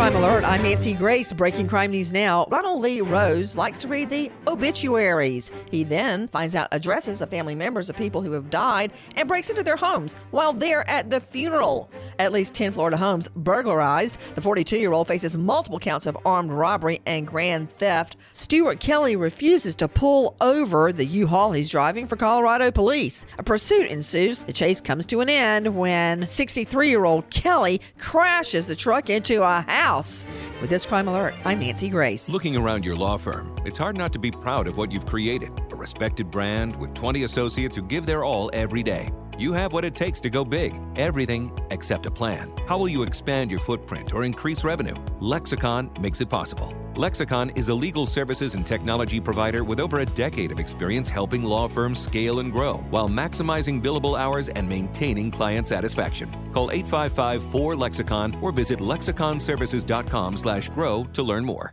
Crime Alert, I'm Nancy Grace. Breaking crime news now. Ronald Lee Rose likes to read the obituaries. He then finds out addresses of family members of people who have died and breaks into their homes while they're at the funeral. At least 10 Florida homes burglarized. The 42 year old faces multiple counts of armed robbery and grand theft. Stuart Kelly refuses to pull over the U Haul he's driving for Colorado police. A pursuit ensues. The chase comes to an end when 63 year old Kelly crashes the truck into a house. With this crime alert, I'm Nancy Grace. Looking around your law firm, it's hard not to be proud of what you've created a respected brand with 20 associates who give their all every day. You have what it takes to go big. Everything except a plan. How will you expand your footprint or increase revenue? Lexicon makes it possible. Lexicon is a legal services and technology provider with over a decade of experience helping law firms scale and grow while maximizing billable hours and maintaining client satisfaction. Call 855-4-LEXICON or visit lexiconservices.com/grow to learn more.